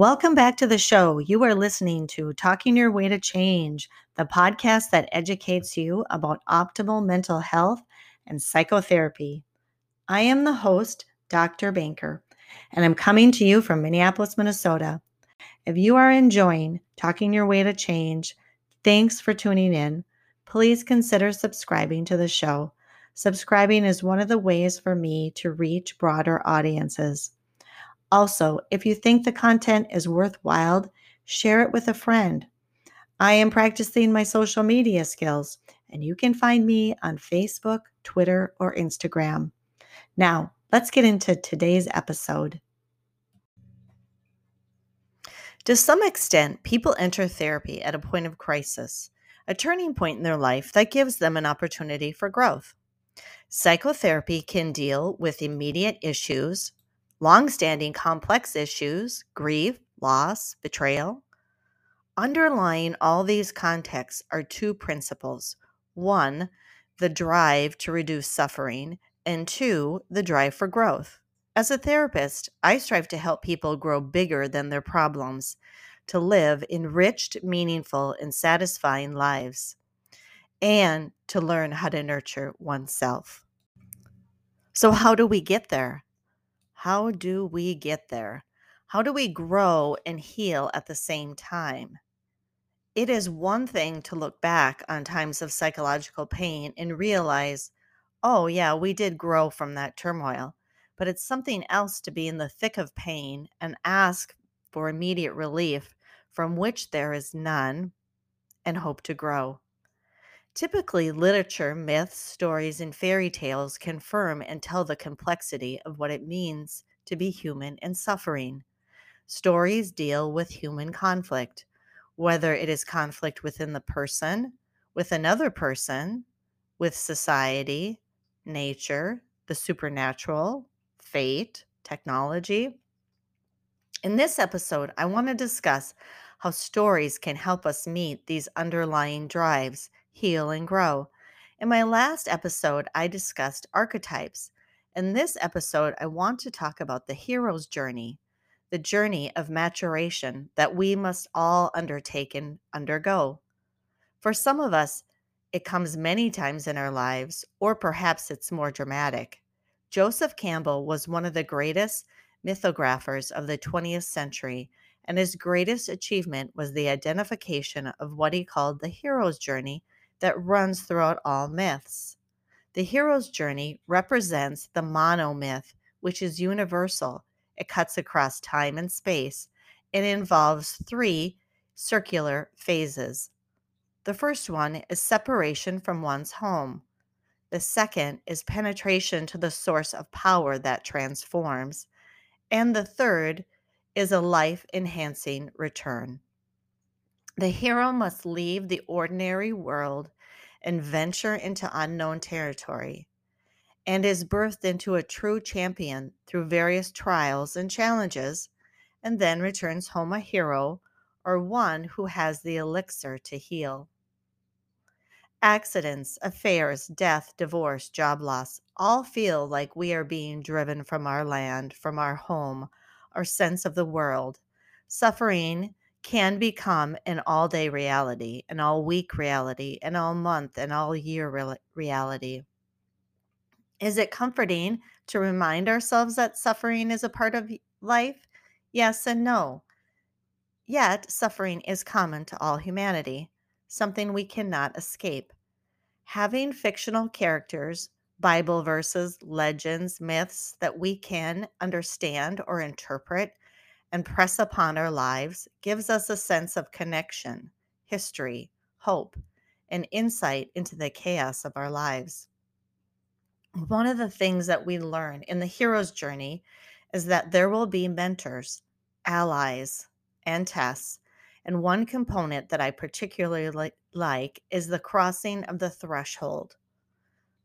Welcome back to the show. You are listening to Talking Your Way to Change, the podcast that educates you about optimal mental health and psychotherapy. I am the host, Dr. Banker, and I'm coming to you from Minneapolis, Minnesota. If you are enjoying Talking Your Way to Change, thanks for tuning in. Please consider subscribing to the show. Subscribing is one of the ways for me to reach broader audiences. Also, if you think the content is worthwhile, share it with a friend. I am practicing my social media skills, and you can find me on Facebook, Twitter, or Instagram. Now, let's get into today's episode. To some extent, people enter therapy at a point of crisis, a turning point in their life that gives them an opportunity for growth. Psychotherapy can deal with immediate issues, long-standing complex issues, grief, loss, betrayal. Underlying all these contexts are two principles. One, the drive to reduce suffering, and two, the drive for growth. As a therapist, I strive to help people grow bigger than their problems, to live enriched, meaningful, and satisfying lives, and to learn how to nurture oneself. So, how do we get there? How do we get there? How do we grow and heal at the same time? It is one thing to look back on times of psychological pain and realize, oh, yeah, we did grow from that turmoil. But it's something else to be in the thick of pain and ask for immediate relief from which there is none and hope to grow. Typically, literature, myths, stories, and fairy tales confirm and tell the complexity of what it means to be human and suffering. Stories deal with human conflict, whether it is conflict within the person, with another person, with society, nature, the supernatural, fate, technology. In this episode, I want to discuss how stories can help us meet these underlying drives heal, and grow. In my last episode, I discussed archetypes. In this episode, I want to talk about the hero's journey, the journey of maturation that we must all undertake and undergo. For some of us, it comes many times in our lives, or perhaps it's more dramatic. Joseph Campbell was one of the greatest mythographers of the 20th century, and his greatest achievement was the identification of what he called the hero's journey that runs throughout all myths. The hero's journey represents the monomyth, which is universal. It cuts across time and space. It involves three circular phases. The first one is separation from one's home. The second is penetration to the source of power that transforms. And the third is a life enhancing return. The hero must leave the ordinary world and venture into unknown territory, and is birthed into a true champion through various trials and challenges, and then returns home a hero or one who has the elixir to heal. Accidents, affairs, death, divorce, job loss all feel like we are being driven from our land, from our home, our sense of the world. Suffering can become an all day reality, an all week reality, an all month, and all year re- reality. Is it comforting to remind ourselves that suffering is a part of life? Yes and no. Yet, suffering is common to all humanity, something we cannot escape. Having fictional characters, Bible verses, legends, myths that we can understand or interpret and press upon our lives gives us a sense of connection, history, hope, and insight into the chaos of our lives. One of the things that we learn in the hero's journey is that there will be mentors, allies, and tests. And one component that I particularly like is the crossing of the threshold.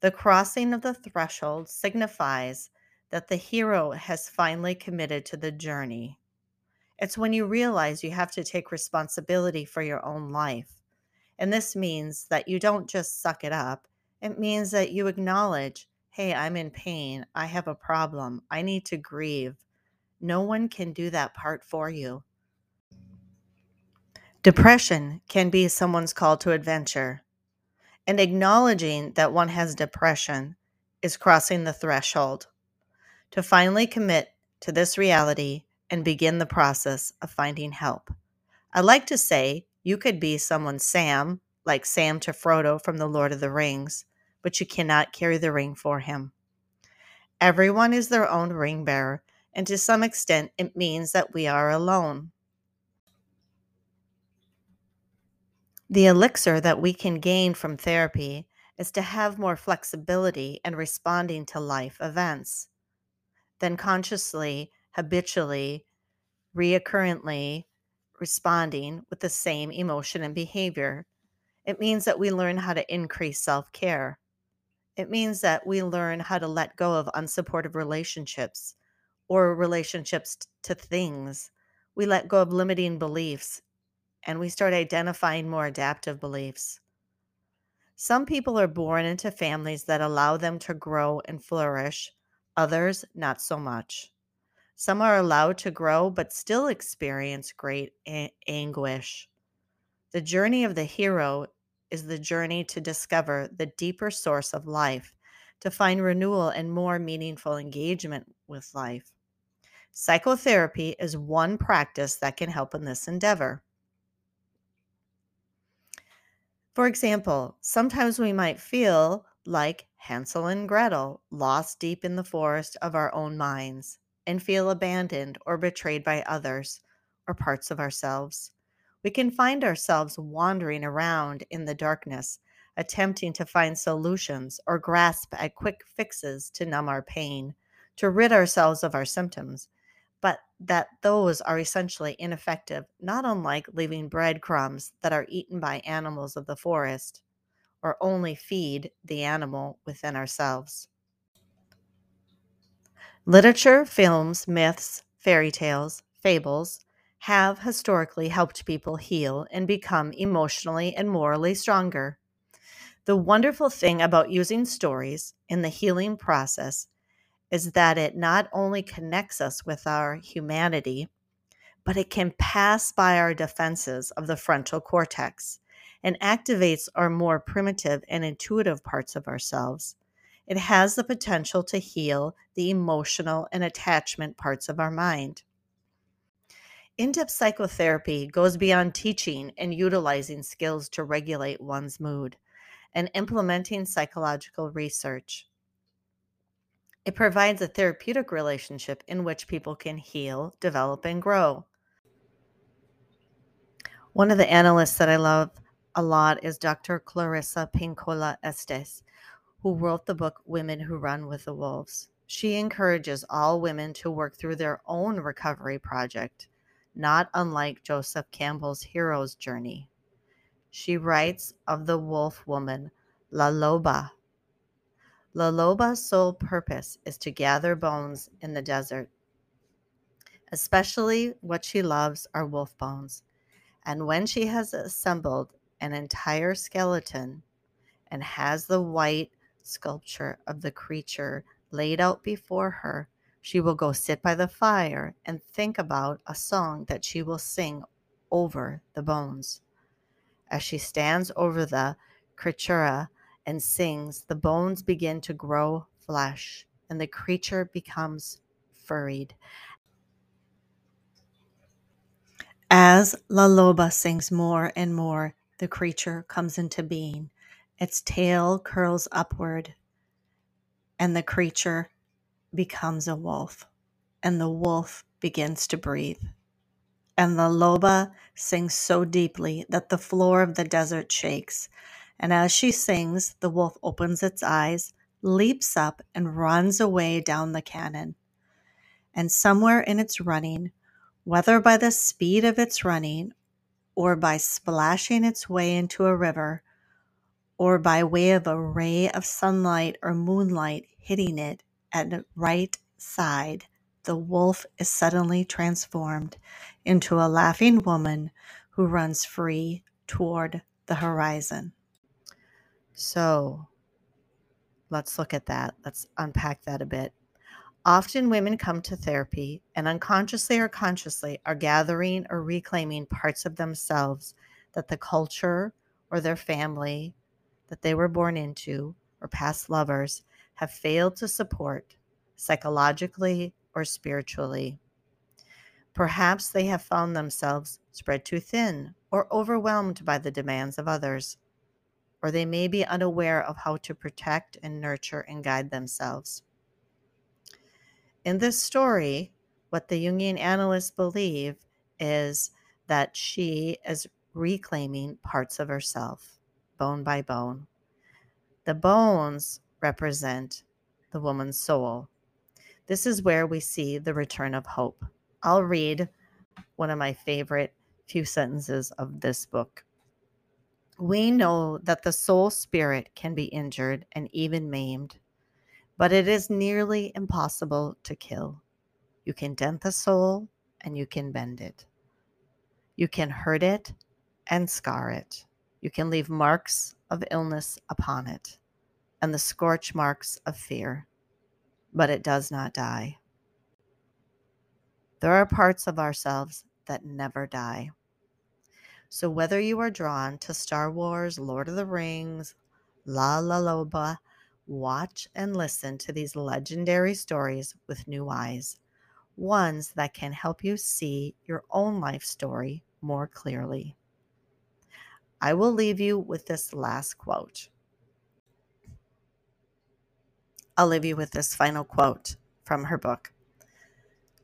The crossing of the threshold signifies that the hero has finally committed to the journey it's when you realize you have to take responsibility for your own life. And this means that you don't just suck it up, it means that you acknowledge, hey, I'm in pain. I have a problem. I need to grieve. No one can do that part for you. Depression can be someone's call to adventure, and acknowledging that one has depression is crossing the threshold to finally commit to this reality and begin the process of finding help. I like to say you could be someone's Sam, like Sam to Frodo from The Lord of the Rings, but you cannot carry the ring for him. Everyone is their own ring bearer, and to some extent, it means that we are alone. The elixir that we can gain from therapy is to have more flexibility in responding to life events Then consciously, habitually, reoccurrently responding with the same emotion and behavior. It means that we learn how to increase self care. It means that we learn how to let go of unsupportive relationships or relationships to things. We let go of limiting beliefs and we start identifying more adaptive beliefs. Some people are born into families that allow them to grow and flourish, others, not so much. Some are allowed to grow but still experience great a- anguish. The journey of the hero is the journey to discover the deeper source of life, to find renewal and more meaningful engagement with life. Psychotherapy is one practice that can help in this endeavor. For example, sometimes we might feel like Hansel and Gretel, lost deep in the forest of our own minds, and feel abandoned or betrayed by others or parts of ourselves. We can find ourselves wandering around in the darkness, attempting to find solutions or grasp at quick fixes to numb our pain, to rid ourselves of our symptoms, but that those are essentially ineffective, not unlike leaving breadcrumbs that are eaten by animals of the forest, or only feed the animal within ourselves. Literature, films, myths, fairy tales, fables have historically helped people heal and become emotionally and morally stronger. The wonderful thing about using stories in the healing process is that it not only connects us with our humanity, but it can pass by our defenses of the frontal cortex and activates our more primitive and intuitive parts of ourselves. It has the potential to heal the emotional and attachment parts of our mind. In depth psychotherapy goes beyond teaching and utilizing skills to regulate one's mood and implementing psychological research. It provides a therapeutic relationship in which people can heal, develop, and grow. One of the analysts that I love a lot is Dr. Clarissa Pinkola Estes, who wrote the book Women Who Run with the Wolves. She encourages all women to work through their own recovery project, not unlike Joseph Campbell's hero's journey. She writes of the wolf woman, La Loba, La Loba's sole purpose is to gather bones in the desert. Especially what she loves are wolf bones. And when she has assembled an entire skeleton and has the white sculpture of the creature laid out before her, she will go sit by the fire and think about a song that she will sing over the bones. As she stands over the creatura, and sings, the bones begin to grow flesh, and the creature becomes furried. As La Loba sings more and more, the creature comes into being. Its tail curls upward, and the creature becomes a wolf, and the wolf begins to breathe. And the Loba sings so deeply that the floor of the desert shakes, and as she sings, the wolf opens its eyes, leaps up, and runs away down the cannon. And somewhere in its running, whether by the speed of its running, or by splashing its way into a river, or by way of a ray of sunlight or moonlight hitting it at the right side, the wolf is suddenly transformed into a laughing woman who runs free toward the horizon. So let's look at that. Let's unpack that a bit. Often women come to therapy and unconsciously or consciously are gathering or reclaiming parts of themselves that the culture or their family that they were born into or past lovers have failed to support psychologically or spiritually. Perhaps they have found themselves spread too thin or overwhelmed by the demands of others, or they may be unaware of how to protect and nurture and guide themselves. In this story, what the Jungian analysts believe is that she is reclaiming parts of herself, bone by bone. The bones represent the woman's soul. This is where we see the return of hope. I'll read one of my favorite few sentences of this book. We know that the soul spirit can be injured and even maimed, but it is nearly impossible to kill. You can dent the soul and you can bend it. You can hurt it and scar it. You can leave marks of illness upon it and the scorch marks of fear, but it does not die. There are parts of ourselves that never die. So, whether you are drawn to Star Wars, Lord of the Rings, La La Loba, watch and listen to these legendary stories with new eyes, ones that can help you see your own life story more clearly. I will leave you with this last quote. I'll leave you with this final quote from her book.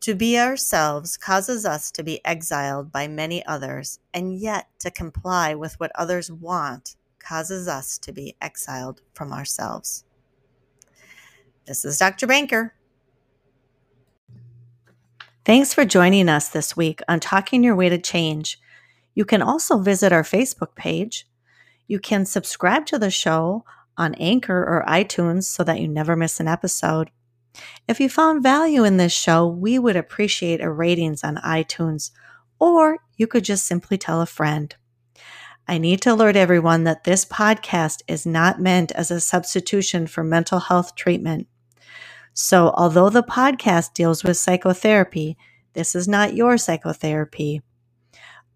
To be ourselves causes us to be exiled by many others, and yet to comply with what others want causes us to be exiled from ourselves. This is Dr. Banker. Thanks for joining us this week on Talking Your Way to Change. You can also visit our Facebook page. You can subscribe to the show on Anchor or iTunes so that you never miss an episode. If you found value in this show, we would appreciate a ratings on iTunes, or you could just simply tell a friend. I need to alert everyone that this podcast is not meant as a substitution for mental health treatment. So, although the podcast deals with psychotherapy, this is not your psychotherapy.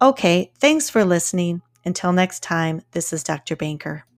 Okay, thanks for listening. Until next time, this is Dr. Banker.